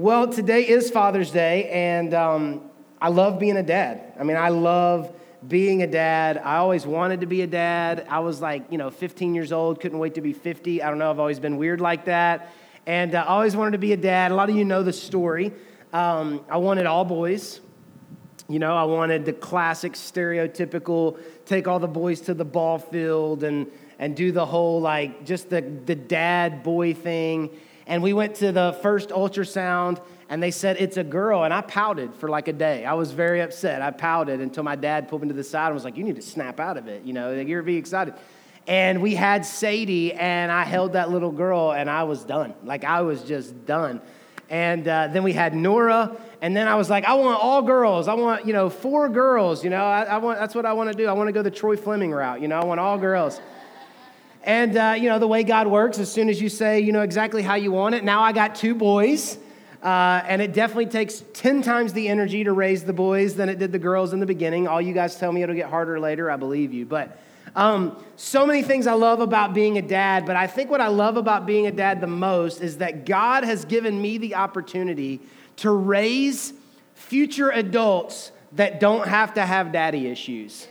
Well, today is Father's Day, and um, I love being a dad. I mean, I love being a dad. I always wanted to be a dad. I was like, you know, 15 years old, couldn't wait to be 50. I don't know, I've always been weird like that. And uh, I always wanted to be a dad. A lot of you know the story. Um, I wanted all boys. You know, I wanted the classic, stereotypical take all the boys to the ball field and, and do the whole, like, just the, the dad boy thing. And we went to the first ultrasound, and they said it's a girl. And I pouted for like a day. I was very upset. I pouted until my dad pulled me to the side and was like, You need to snap out of it. You know, you're be excited. And we had Sadie, and I held that little girl, and I was done. Like, I was just done. And uh, then we had Nora, and then I was like, I want all girls. I want, you know, four girls. You know, I, I want, that's what I want to do. I want to go the Troy Fleming route. You know, I want all girls. And, uh, you know, the way God works, as soon as you say, you know, exactly how you want it, now I got two boys. Uh, and it definitely takes 10 times the energy to raise the boys than it did the girls in the beginning. All you guys tell me it'll get harder later. I believe you. But um, so many things I love about being a dad, but I think what I love about being a dad the most is that God has given me the opportunity to raise future adults that don't have to have daddy issues.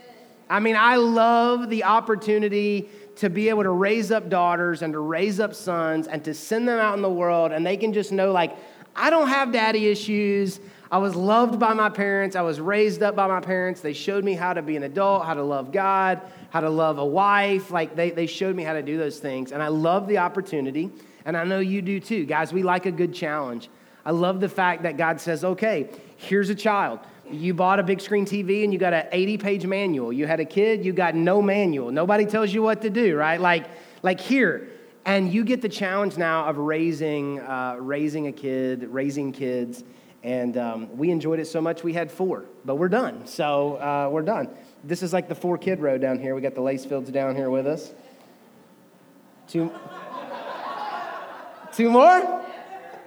I mean, I love the opportunity to be able to raise up daughters and to raise up sons and to send them out in the world and they can just know, like, I don't have daddy issues. I was loved by my parents. I was raised up by my parents. They showed me how to be an adult, how to love God, how to love a wife. Like, they, they showed me how to do those things. And I love the opportunity. And I know you do too. Guys, we like a good challenge. I love the fact that God says, okay, here's a child. You bought a big screen TV and you got an 80 page manual. You had a kid, you got no manual. Nobody tells you what to do, right? Like, like here. And you get the challenge now of raising, uh, raising a kid, raising kids. And um, we enjoyed it so much, we had four, but we're done. So uh, we're done. This is like the four kid row down here. We got the Lacefields down here with us. Two, two more?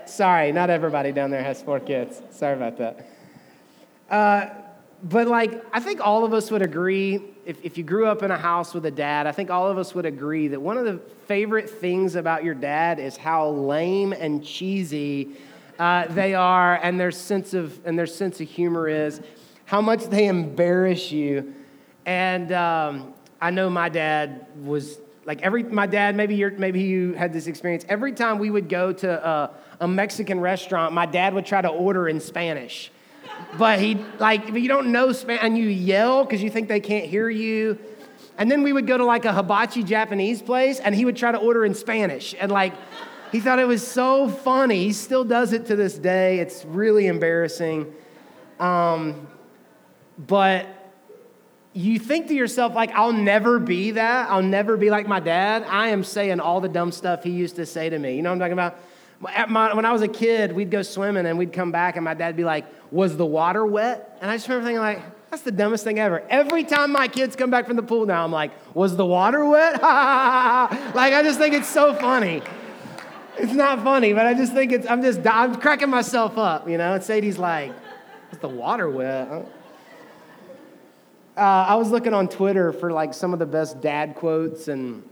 Sorry, not everybody down there has four kids. Sorry about that. But like, I think all of us would agree, if, if you grew up in a house with a dad, I think all of us would agree that one of the favorite things about your dad is how lame and cheesy uh, they are and their sense of and their sense of humor is, how much they embarrass you. And um, I know my dad was like every my dad maybe you maybe you had this experience every time we would go to a, a mexican restaurant my dad would try to order in spanish but he like if you don't know spanish and you yell because you think they can't hear you and then we would go to like a hibachi japanese place and he would try to order in spanish and like he thought it was so funny he still does it to this day it's really embarrassing um, but you think to yourself, like, I'll never be that. I'll never be like my dad. I am saying all the dumb stuff he used to say to me. You know what I'm talking about? My, when I was a kid, we'd go swimming and we'd come back, and my dad'd be like, Was the water wet? And I just remember thinking, like, that's the dumbest thing ever. Every time my kids come back from the pool now, I'm like, Was the water wet? like, I just think it's so funny. It's not funny, but I just think it's, I'm just, I'm cracking myself up, you know? And Sadie's like, Was the water wet? uh, I was looking on Twitter for like some of the best dad quotes and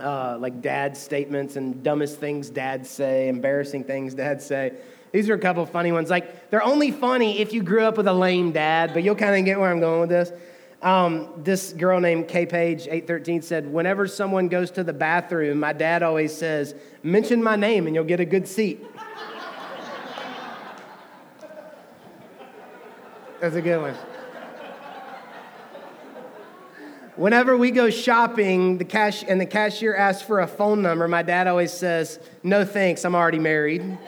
uh, like dad statements and dumbest things dads say, embarrassing things dads say. These are a couple funny ones. Like they're only funny if you grew up with a lame dad, but you'll kind of get where I'm going with this. Um, this girl named K Page 813 said, "Whenever someone goes to the bathroom, my dad always says, mention my name and you'll get a good seat." That's a good one. Whenever we go shopping, the cash and the cashier asks for a phone number, my dad always says, "No thanks, I'm already married."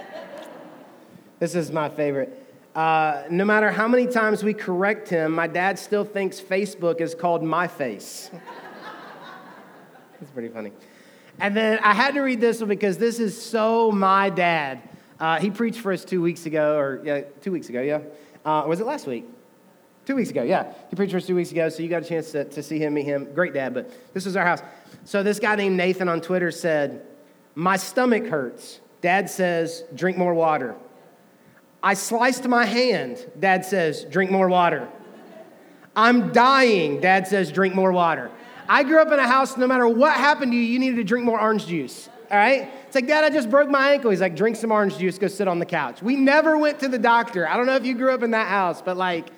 this is my favorite. Uh, no matter how many times we correct him, my dad still thinks Facebook is called My Face. It's pretty funny. And then I had to read this one because this is so my dad. Uh, he preached for us two weeks ago, or yeah, two weeks ago, yeah. Uh, was it last week? Two weeks ago, yeah. He preached for us two weeks ago, so you got a chance to, to see him, meet him. Great dad, but this is our house. So this guy named Nathan on Twitter said, My stomach hurts. Dad says, Drink more water. I sliced my hand. Dad says, Drink more water. I'm dying. Dad says, Drink more water. I grew up in a house, no matter what happened to you, you needed to drink more orange juice. All right? It's like, Dad, I just broke my ankle. He's like, drink some orange juice, go sit on the couch. We never went to the doctor. I don't know if you grew up in that house, but like,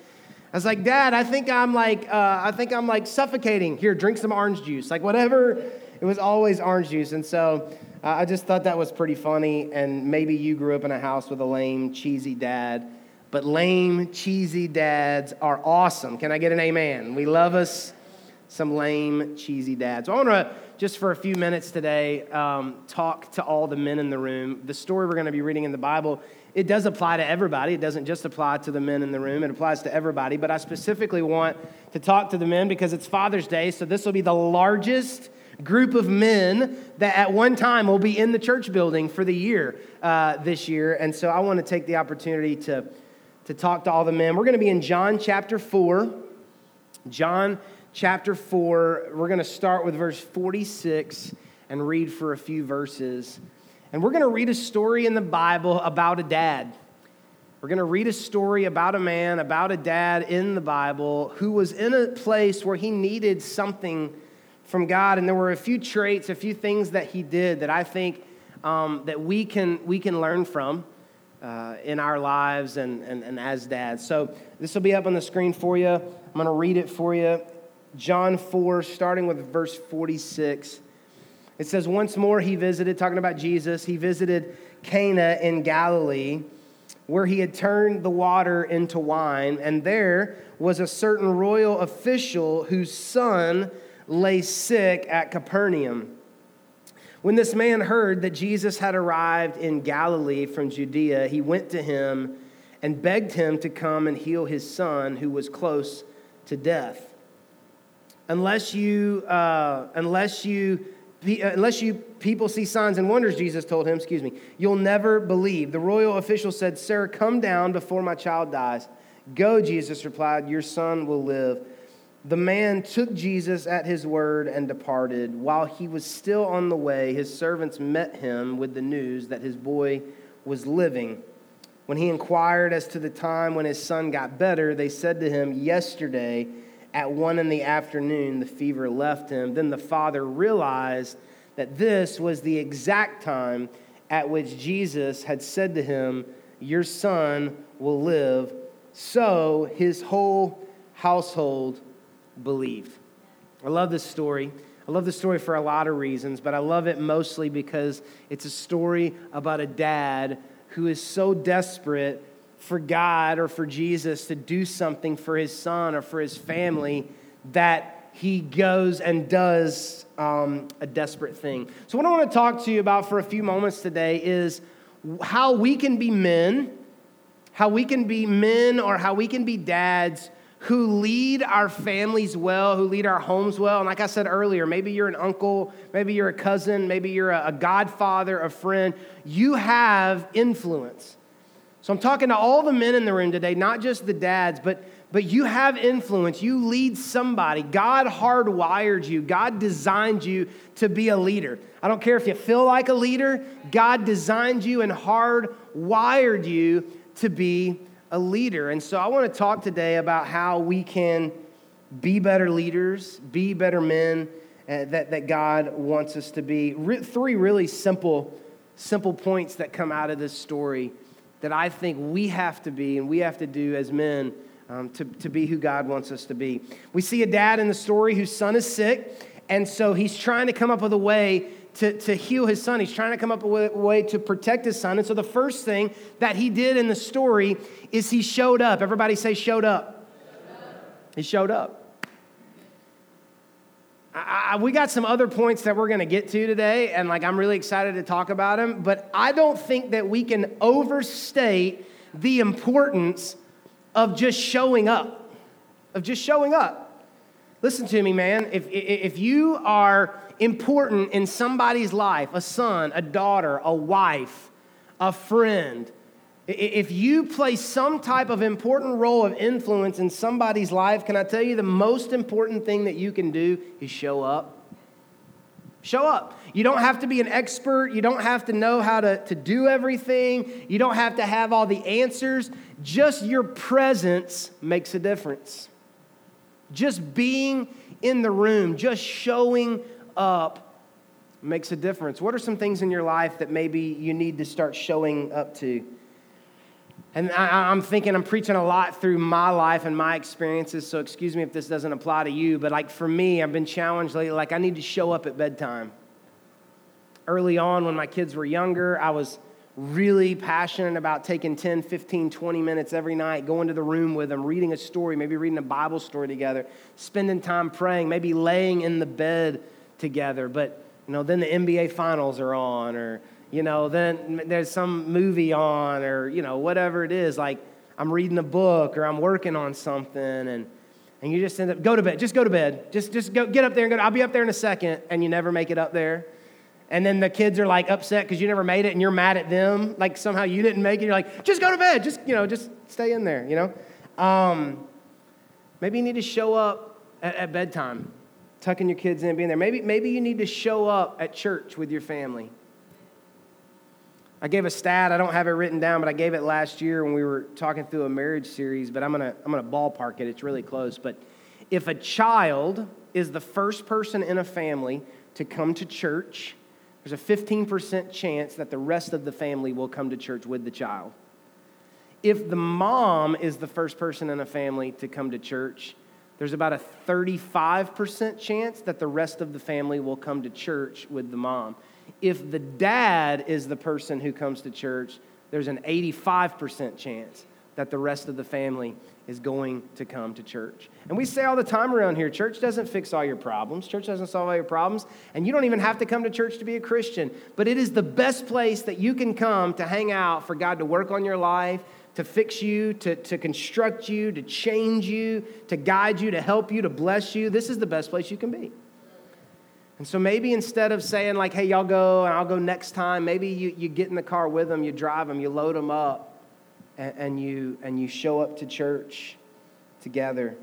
I was like, Dad, I think I'm like, uh, I think I'm like suffocating. Here, drink some orange juice. Like whatever. It was always orange juice, and so uh, I just thought that was pretty funny. And maybe you grew up in a house with a lame, cheesy dad, but lame, cheesy dads are awesome. Can I get an amen? We love us some lame, cheesy dads. So I want to just for a few minutes today um, talk to all the men in the room. The story we're going to be reading in the Bible it does apply to everybody. It doesn't just apply to the men in the room, it applies to everybody. But I specifically want to talk to the men because it's Father's Day, so this will be the largest group of men that at one time will be in the church building for the year uh, this year. And so I want to take the opportunity to, to talk to all the men. We're going to be in John chapter 4. John chapter 4. We're going to start with verse 46 and read for a few verses. And we're going to read a story in the Bible about a dad. We're going to read a story about a man, about a dad in the Bible who was in a place where he needed something from God. And there were a few traits, a few things that he did that I think um, that we can, we can learn from uh, in our lives and, and, and as dads. So this will be up on the screen for you. I'm going to read it for you. John 4, starting with verse 46. It says, Once more he visited, talking about Jesus, he visited Cana in Galilee, where he had turned the water into wine. And there was a certain royal official whose son lay sick at Capernaum. When this man heard that Jesus had arrived in Galilee from Judea, he went to him and begged him to come and heal his son who was close to death. Unless you, uh, unless you Uh, unless you people see signs and wonders, Jesus told him, excuse me, you'll never believe. The royal official said, Sir, come down before my child dies. Go, Jesus replied, your son will live. The man took Jesus at his word and departed. While he was still on the way, his servants met him with the news that his boy was living. When he inquired as to the time when his son got better, they said to him, Yesterday, at one in the afternoon, the fever left him. Then the father realized that this was the exact time at which Jesus had said to him, Your son will live. So his whole household believed. I love this story. I love this story for a lot of reasons, but I love it mostly because it's a story about a dad who is so desperate for God or for Jesus to do something for his son or for his family that he goes and does um, a desperate thing. So, what I want to talk to you about for a few moments today is how we can be men, how we can be men or how we can be dads who lead our families well, who lead our homes well. And like I said earlier, maybe you're an uncle, maybe you're a cousin, maybe you're a, a godfather, a friend. You have influence. So I'm talking to all the men in the room today, not just the dads, but, but you have influence. You lead somebody. God hardwired you, God designed you to be a leader. I don't care if you feel like a leader, God designed you and hardwired you to be a leader. And so I want to talk today about how we can be better leaders, be better men uh, that, that God wants us to be. Re- three really simple, simple points that come out of this story that I think we have to be and we have to do as men um, to, to be who God wants us to be. We see a dad in the story whose son is sick, and so he's trying to come up with a way to, to heal his son. He's trying to come up with a way to protect his son. And so the first thing that he did in the story is he showed up. Everybody say, showed up. Showed up. He showed up. I, we got some other points that we're going to get to today, and like I'm really excited to talk about them. But I don't think that we can overstate the importance of just showing up, of just showing up. Listen to me, man. If if you are important in somebody's life, a son, a daughter, a wife, a friend, if you play some type of important role of influence in somebody's life, can I tell you the most important thing that you can do is show up? Show up. You don't have to be an expert. You don't have to know how to, to do everything. You don't have to have all the answers. Just your presence makes a difference. Just being in the room, just showing up makes a difference. What are some things in your life that maybe you need to start showing up to? And I, am thinking I'm preaching a lot through my life and my experiences, so excuse me if this doesn't apply to you, but like for me, I've been challenged lately, like I need to show up at bedtime. Early on, when my kids were younger, I was really passionate about taking 10, 15, 20 minutes every night, going to the room with them, reading a story, maybe reading a Bible story together, spending time praying, maybe laying in the bed together. But, you know, then the NBA finals are on, or, you know, then there's some movie on, or, you know, whatever it is. Like, I'm reading a book or I'm working on something, and, and you just end up, go to bed, just go to bed. Just, just go, get up there and go, I'll be up there in a second, and you never make it up there. And then the kids are like upset because you never made it and you're mad at them. Like somehow you didn't make it. You're like just go to bed. Just you know just stay in there you know? Um, maybe you need to show up at, at, bedtime tucking your kids in being there. Maybe, maybe you need to show up at church with your family i gave a stat i don't have it written down but i gave it last year when we were talking through a marriage series but i'm gonna i'm gonna ballpark it it's really close but if a child is the first person in a family to come to church there's a 15% chance that the rest of the family will come to church with the child. If the mom is the first person in a family to come to church, there's about a 35% chance that the rest of the family will come to church with the mom. If the dad is the person who comes to church, there's an 85% chance that the rest of the family is going to come to church. And we say all the time around here church doesn't fix all your problems, church doesn't solve all your problems, and you don't even have to come to church to be a Christian. But it is the best place that you can come to hang out for God to work on your life, to fix you, to, to construct you, to change you, to guide you, to help you, to bless you. This is the best place you can be. And so maybe instead of saying, like, hey, y'all go and I'll go next time, maybe you, you get in the car with them, you drive them, you load them up and, and, you, and you show up to church together.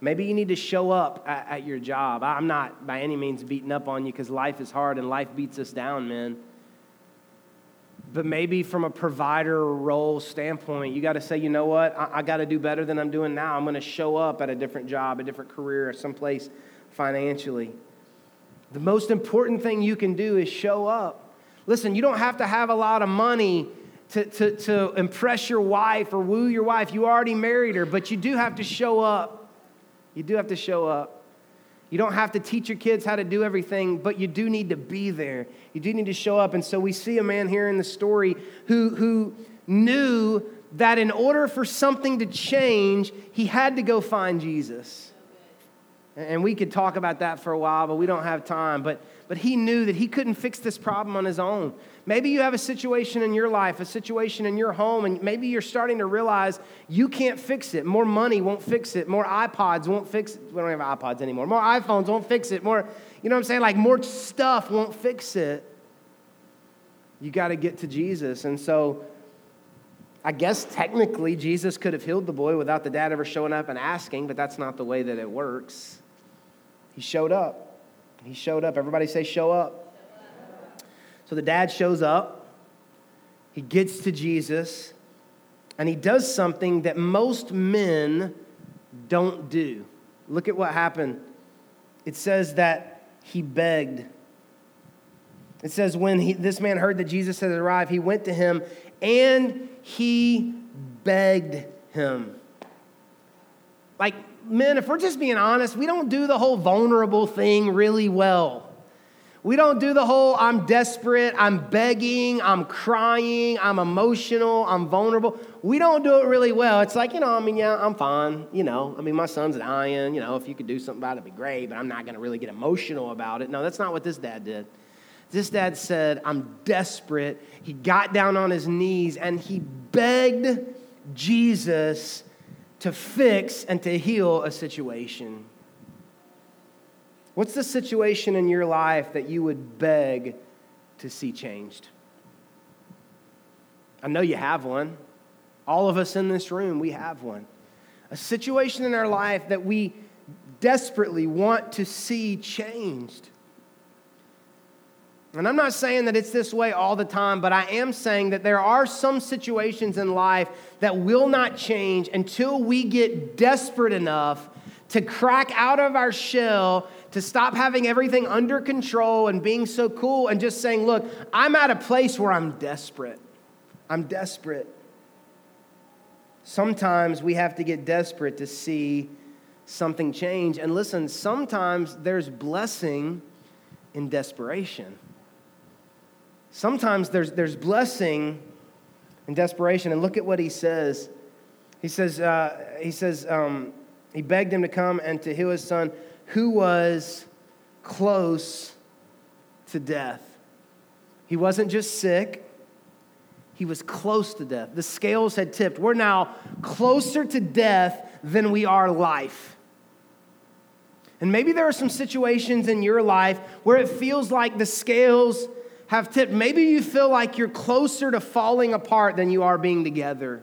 Maybe you need to show up at, at your job. I'm not by any means beating up on you because life is hard and life beats us down, man. But maybe from a provider role standpoint, you got to say, you know what? I, I got to do better than I'm doing now. I'm going to show up at a different job, a different career, or someplace financially. The most important thing you can do is show up. Listen, you don't have to have a lot of money to, to, to impress your wife or woo your wife. You already married her, but you do have to show up. You do have to show up. You don't have to teach your kids how to do everything, but you do need to be there. You do need to show up. And so we see a man here in the story who, who knew that in order for something to change, he had to go find Jesus. And we could talk about that for a while, but we don't have time. But, but he knew that he couldn't fix this problem on his own. Maybe you have a situation in your life, a situation in your home, and maybe you're starting to realize you can't fix it. More money won't fix it. More iPods won't fix it. We don't have iPods anymore. More iPhones won't fix it. More, you know what I'm saying? Like more stuff won't fix it. You got to get to Jesus. And so I guess technically Jesus could have healed the boy without the dad ever showing up and asking, but that's not the way that it works. He showed up. He showed up. Everybody say, show up. So the dad shows up, he gets to Jesus, and he does something that most men don't do. Look at what happened. It says that he begged. It says, when he, this man heard that Jesus had arrived, he went to him and he begged him. Like, men, if we're just being honest, we don't do the whole vulnerable thing really well. We don't do the whole I'm desperate, I'm begging, I'm crying, I'm emotional, I'm vulnerable. We don't do it really well. It's like, you know, I mean, yeah, I'm fine. You know, I mean, my son's dying. You know, if you could do something about it, it'd be great, but I'm not going to really get emotional about it. No, that's not what this dad did. This dad said, I'm desperate. He got down on his knees and he begged Jesus to fix and to heal a situation. What's the situation in your life that you would beg to see changed? I know you have one. All of us in this room, we have one. A situation in our life that we desperately want to see changed. And I'm not saying that it's this way all the time, but I am saying that there are some situations in life that will not change until we get desperate enough to crack out of our shell, to stop having everything under control and being so cool and just saying, Look, I'm at a place where I'm desperate. I'm desperate. Sometimes we have to get desperate to see something change. And listen, sometimes there's blessing in desperation. Sometimes there's, there's blessing in desperation. And look at what he says. He says, uh, he says, um, he begged him to come and to heal his son, who was close to death. He wasn't just sick, he was close to death. The scales had tipped. We're now closer to death than we are life. And maybe there are some situations in your life where it feels like the scales have tipped. Maybe you feel like you're closer to falling apart than you are being together.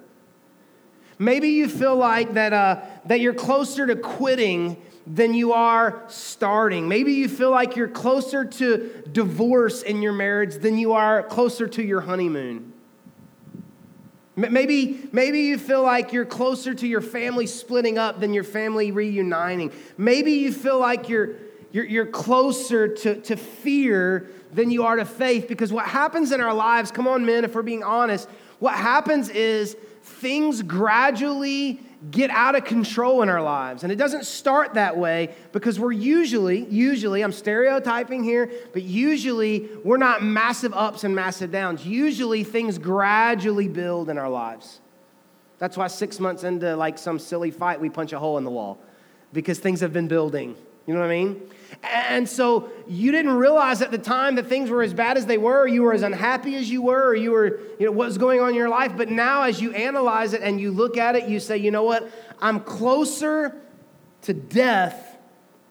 Maybe you feel like that, uh, that you're closer to quitting than you are starting. Maybe you feel like you're closer to divorce in your marriage than you are closer to your honeymoon. Maybe, maybe you feel like you're closer to your family splitting up than your family reuniting. Maybe you feel like you're, you're, you're closer to, to fear than you are to faith because what happens in our lives, come on, men, if we're being honest, what happens is things gradually get out of control in our lives. And it doesn't start that way because we're usually, usually, I'm stereotyping here, but usually we're not massive ups and massive downs. Usually things gradually build in our lives. That's why six months into like some silly fight, we punch a hole in the wall because things have been building. You know what I mean? And so you didn't realize at the time that things were as bad as they were, you were as unhappy as you were, or you were, you know, what's going on in your life. But now as you analyze it and you look at it, you say, you know what? I'm closer to death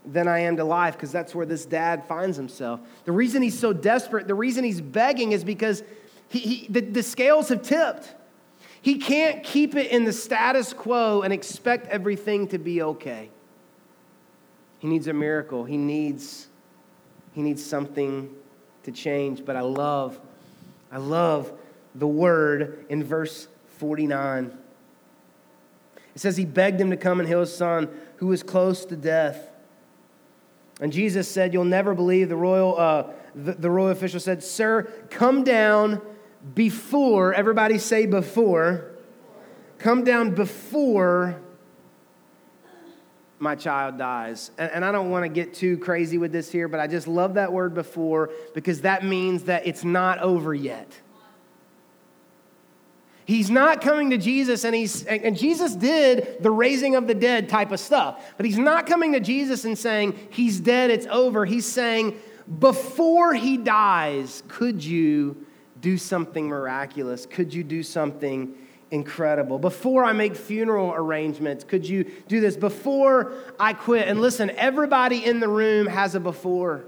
than I am to life, because that's where this dad finds himself. The reason he's so desperate, the reason he's begging is because he, he the, the scales have tipped. He can't keep it in the status quo and expect everything to be okay. He needs a miracle. He needs, he needs something to change. But I love, I love the word in verse 49. It says he begged him to come and heal his son who was close to death. And Jesus said, You'll never believe. The royal, uh, the, the royal official said, Sir, come down before, everybody say before, come down before my child dies. And, and I don't want to get too crazy with this here, but I just love that word before because that means that it's not over yet. He's not coming to Jesus, and he's and Jesus did the raising of the dead type of stuff, but he's not coming to Jesus and saying he's dead, it's over. He's saying before he dies, could you do something miraculous? Could you do something incredible. Before I make funeral arrangements, could you do this? Before I quit, and listen, everybody in the room has a before.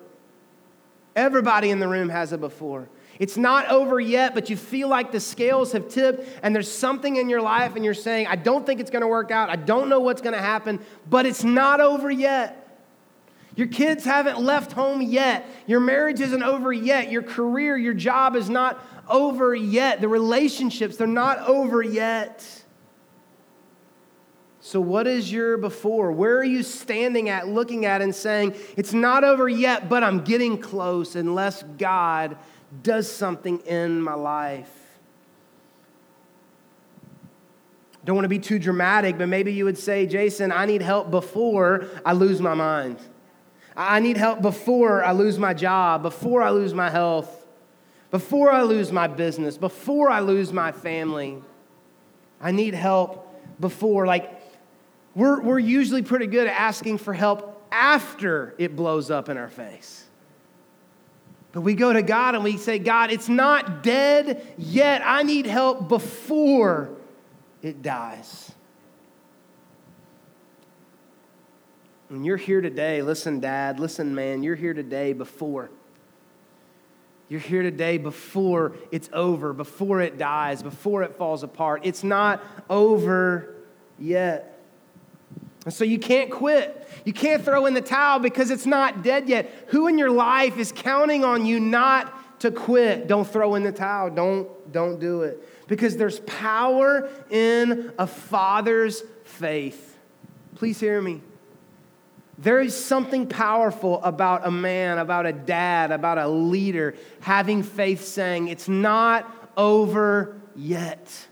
Everybody in the room has a before. It's not over yet, but you feel like the scales have tipped, and there's something in your life, and you're saying, I don't think it's gonna work out. I don't know what's gonna happen, but it's not over yet. Your kids haven't left home yet. Your marriage isn't over yet. Your career, your job is not over yet. The relationships, they're not over yet. So, what is your before? Where are you standing at, looking at, and saying, It's not over yet, but I'm getting close unless God does something in my life? Don't want to be too dramatic, but maybe you would say, Jason, I need help before I lose my mind. I need help before I lose my job, before I lose my health before I lose my business, before I lose my family. I need help before. Like, we're, we're usually pretty good at asking for help after it blows up in our face. But we go to God and we say, God, it's not dead yet. I need help before it dies. And you're here today, listen, Dad, listen, man, you're here today before. You're here today before it's over, before it dies, before it falls apart. It's not over yet. And so you can't quit. You can't throw in the towel because it's not dead yet. Who in your life is counting on you not to quit? Don't throw in the towel. Don't, don't do it. Because there's power in a father's faith. Please hear me. There is something powerful about a man, about a dad, about a leader having faith saying, It's not over yet.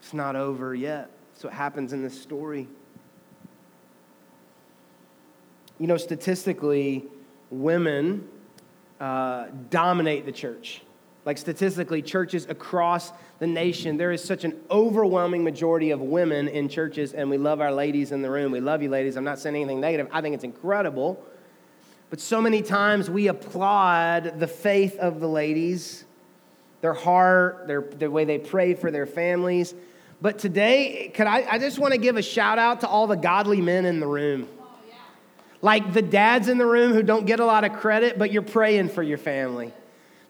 It's not over yet. That's what happens in this story. You know, statistically, women uh, dominate the church. Like statistically, churches across the nation, there is such an overwhelming majority of women in churches, and we love our ladies in the room. We love you, ladies. I'm not saying anything negative. I think it's incredible. But so many times we applaud the faith of the ladies, their heart, their, the way they pray for their families. But today, could I, I just want to give a shout out to all the godly men in the room. Like the dads in the room who don't get a lot of credit, but you're praying for your family.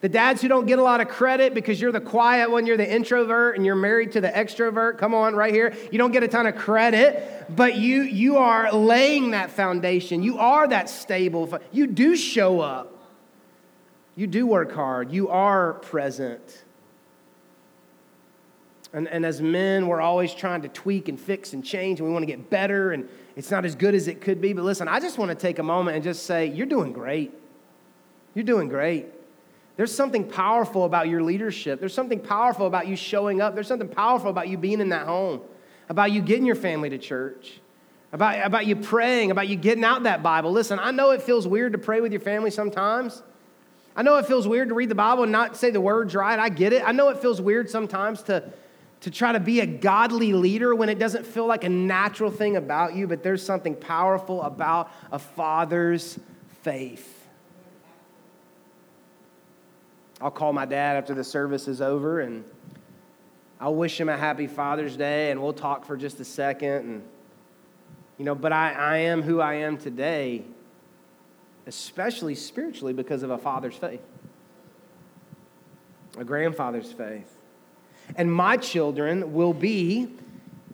The dads who don't get a lot of credit because you're the quiet one, you're the introvert, and you're married to the extrovert. Come on, right here. You don't get a ton of credit, but you, you are laying that foundation. You are that stable. You do show up. You do work hard. You are present. And, and as men, we're always trying to tweak and fix and change, and we want to get better, and it's not as good as it could be. But listen, I just want to take a moment and just say, You're doing great. You're doing great. There's something powerful about your leadership. There's something powerful about you showing up. There's something powerful about you being in that home, about you getting your family to church, about, about you praying, about you getting out that Bible. Listen, I know it feels weird to pray with your family sometimes. I know it feels weird to read the Bible and not say the words right. I get it. I know it feels weird sometimes to, to try to be a godly leader when it doesn't feel like a natural thing about you, but there's something powerful about a father's faith. I'll call my dad after the service is over and I'll wish him a happy Father's Day and we'll talk for just a second. And, you know, but I, I am who I am today, especially spiritually because of a father's faith, a grandfather's faith. And my children will be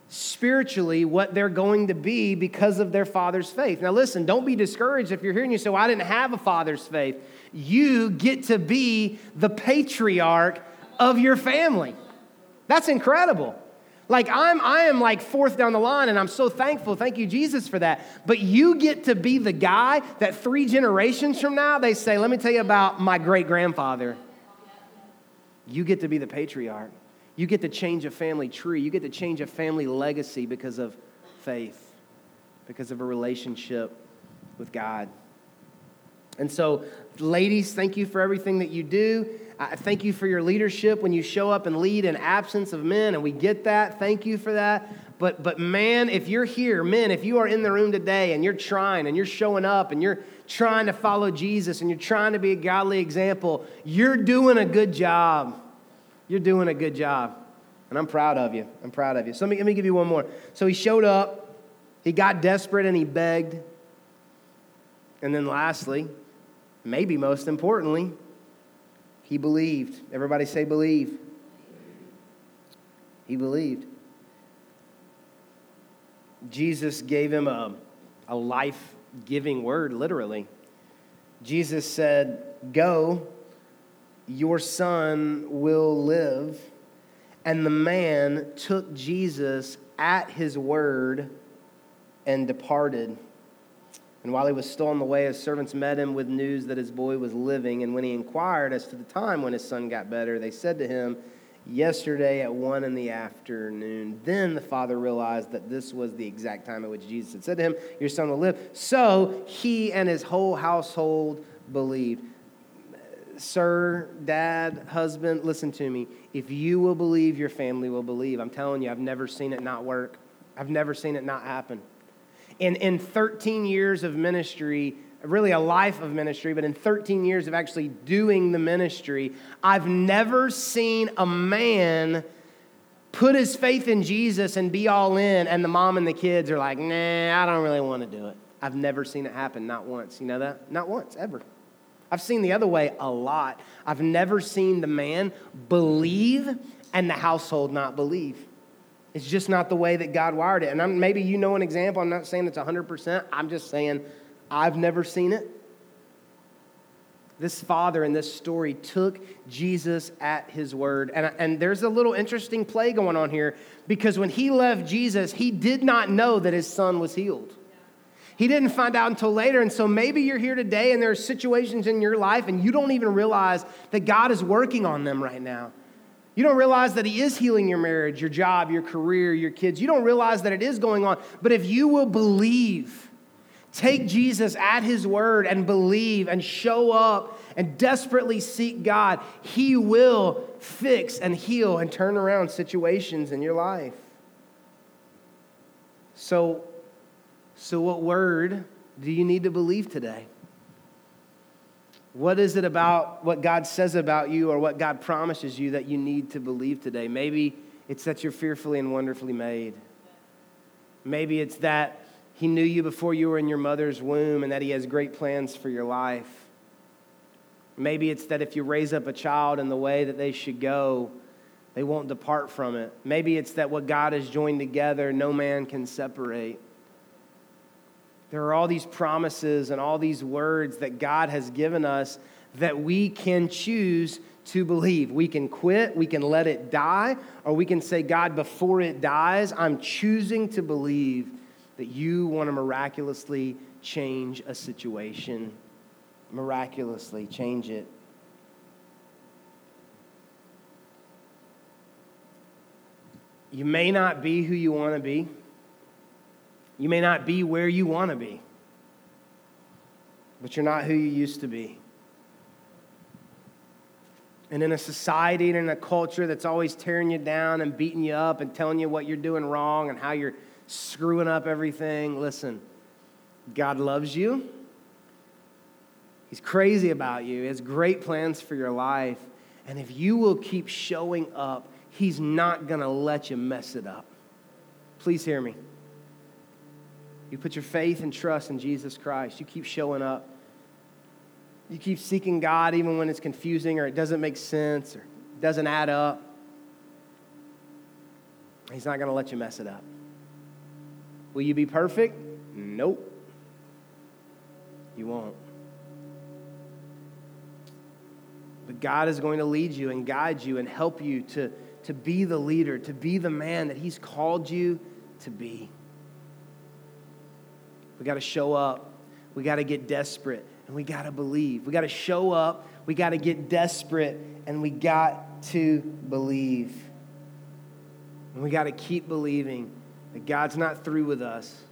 spiritually what they're going to be because of their father's faith. Now, listen, don't be discouraged if you're hearing you say, Well, I didn't have a father's faith you get to be the patriarch of your family. That's incredible. Like I'm I am like fourth down the line and I'm so thankful. Thank you Jesus for that. But you get to be the guy that 3 generations from now they say, "Let me tell you about my great-grandfather." You get to be the patriarch. You get to change a family tree. You get to change a family legacy because of faith, because of a relationship with God. And so, ladies, thank you for everything that you do. I thank you for your leadership when you show up and lead in absence of men, and we get that. Thank you for that. But, but man, if you're here, men, if you are in the room today and you're trying and you're showing up and you're trying to follow Jesus and you're trying to be a godly example, you're doing a good job. You're doing a good job. And I'm proud of you. I'm proud of you. So let me, let me give you one more. So he showed up, he got desperate, and he begged. And then lastly, maybe most importantly, he believed. Everybody say, believe. He believed. Jesus gave him a, a life giving word, literally. Jesus said, Go, your son will live. And the man took Jesus at his word and departed. And while he was still on the way, his servants met him with news that his boy was living. And when he inquired as to the time when his son got better, they said to him, Yesterday at one in the afternoon. Then the father realized that this was the exact time at which Jesus had said to him, Your son will live. So he and his whole household believed. Sir, dad, husband, listen to me. If you will believe, your family will believe. I'm telling you, I've never seen it not work, I've never seen it not happen in, in 13 years of ministry, really a life of ministry, but in 13 years of actually doing the ministry, I've never seen a man put his faith in Jesus and be all in, and the mom and the kids are like, nah, I don't really want to do it. I've never seen it happen, not once. You know that? Not once, ever. I've seen the other way a lot. I've never seen the man believe and the household not believe. It's just not the way that God wired it. And I'm, maybe you know an example. I'm not saying it's 100%. I'm just saying I've never seen it. This father in this story took Jesus at his word. And, and there's a little interesting play going on here because when he left Jesus, he did not know that his son was healed. He didn't find out until later. And so maybe you're here today and there are situations in your life and you don't even realize that God is working on them right now. You don't realize that He is healing your marriage, your job, your career, your kids. You don't realize that it is going on. But if you will believe, take Jesus at His word and believe and show up and desperately seek God, He will fix and heal and turn around situations in your life. So, so what word do you need to believe today? What is it about what God says about you or what God promises you that you need to believe today? Maybe it's that you're fearfully and wonderfully made. Maybe it's that He knew you before you were in your mother's womb and that He has great plans for your life. Maybe it's that if you raise up a child in the way that they should go, they won't depart from it. Maybe it's that what God has joined together, no man can separate. There are all these promises and all these words that God has given us that we can choose to believe. We can quit, we can let it die, or we can say, God, before it dies, I'm choosing to believe that you want to miraculously change a situation. Miraculously change it. You may not be who you want to be. You may not be where you want to be, but you're not who you used to be. And in a society and in a culture that's always tearing you down and beating you up and telling you what you're doing wrong and how you're screwing up everything, listen, God loves you. He's crazy about you. He has great plans for your life. And if you will keep showing up He's not going to let you mess it up. Please hear me. You put your faith and trust in Jesus Christ. You keep showing up. You keep seeking God even when it's confusing or it doesn't make sense or doesn't add up. He's not going to let you mess it up. Will you be perfect? Nope. You won't. But God is going to lead you and guide you and help you to to be the leader, to be the man that He's called you to be. We got to show up. We got to get desperate and we got to believe. We got to show up. We got to get desperate and we got to believe. And we got to keep believing that God's not through with us.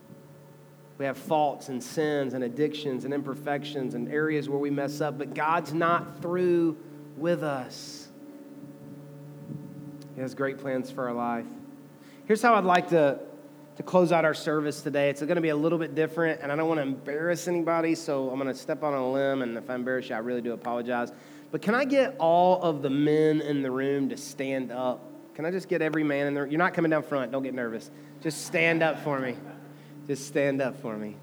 We have faults and sins and addictions and imperfections and areas where we mess up, but God's not through with us. He has great plans for our life. Here's how I'd like to, to close out our service today. It's going to be a little bit different, and I don't want to embarrass anybody, so I'm going to step on a limb, and if I embarrass you, I really do apologize. But can I get all of the men in the room to stand up? Can I just get every man in there? You're not coming down front. Don't get nervous. Just stand up for me. Just stand up for me.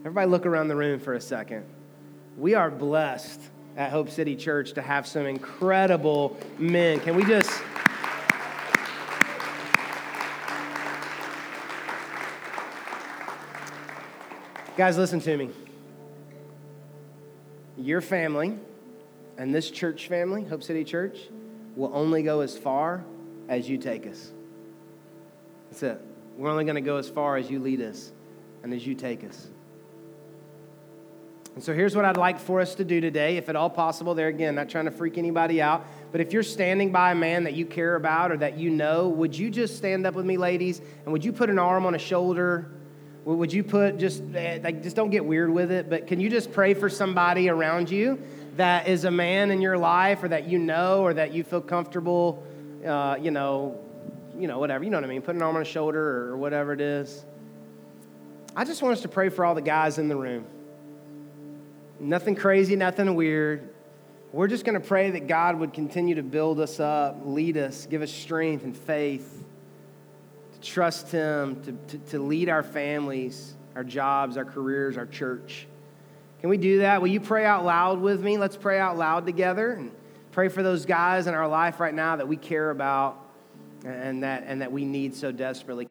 Everybody, look around the room for a second. We are blessed at Hope City Church to have some incredible men. Can we just. Guys, listen to me. Your family and this church family, Hope City Church, will only go as far as you take us. That's it. We're only going to go as far as you lead us and as you take us. And so here's what I'd like for us to do today, if at all possible. There again, not trying to freak anybody out, but if you're standing by a man that you care about or that you know, would you just stand up with me, ladies, and would you put an arm on a shoulder? Would you put just eh, like just don't get weird with it, but can you just pray for somebody around you that is a man in your life, or that you know, or that you feel comfortable, uh, you know, you know, whatever, you know what I mean? Put an arm on a shoulder or whatever it is. I just want us to pray for all the guys in the room. Nothing crazy, nothing weird. We're just going to pray that God would continue to build us up, lead us, give us strength and faith trust Him, to, to, to lead our families, our jobs, our careers, our church. Can we do that? Will you pray out loud with me? Let's pray out loud together and pray for those guys in our life right now that we care about and that, and that we need so desperately.